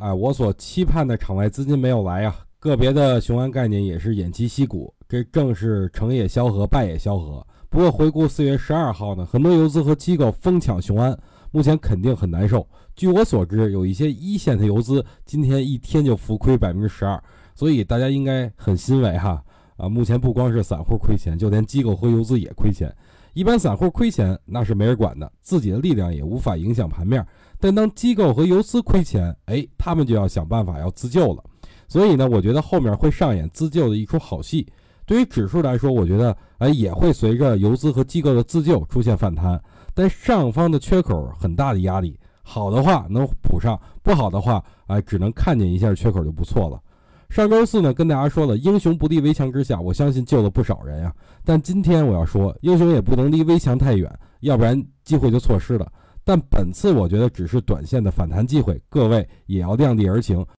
啊，我所期盼的场外资金没有来呀，个别的雄安概念也是偃旗息鼓，这正是成也萧何，败也萧何。不过回顾四月十二号呢，很多游资和机构疯抢雄安，目前肯定很难受。据我所知，有一些一线的游资今天一天就浮亏百分之十二，所以大家应该很欣慰哈。啊，目前不光是散户亏钱，就连机构和游资也亏钱。一般散户亏钱那是没人管的，自己的力量也无法影响盘面。但当机构和游资亏钱，哎，他们就要想办法要自救了。所以呢，我觉得后面会上演自救的一出好戏。对于指数来说，我觉得哎也会随着游资和机构的自救出现反弹，但上方的缺口很大的压力，好的话能补上，不好的话哎只能看见一下缺口就不错了。上周四呢，跟大家说了，英雄不立危墙之下，我相信救了不少人呀。但今天我要说，英雄也不能离危墙太远，要不然机会就错失了。但本次我觉得只是短线的反弹机会，各位也要量力而行。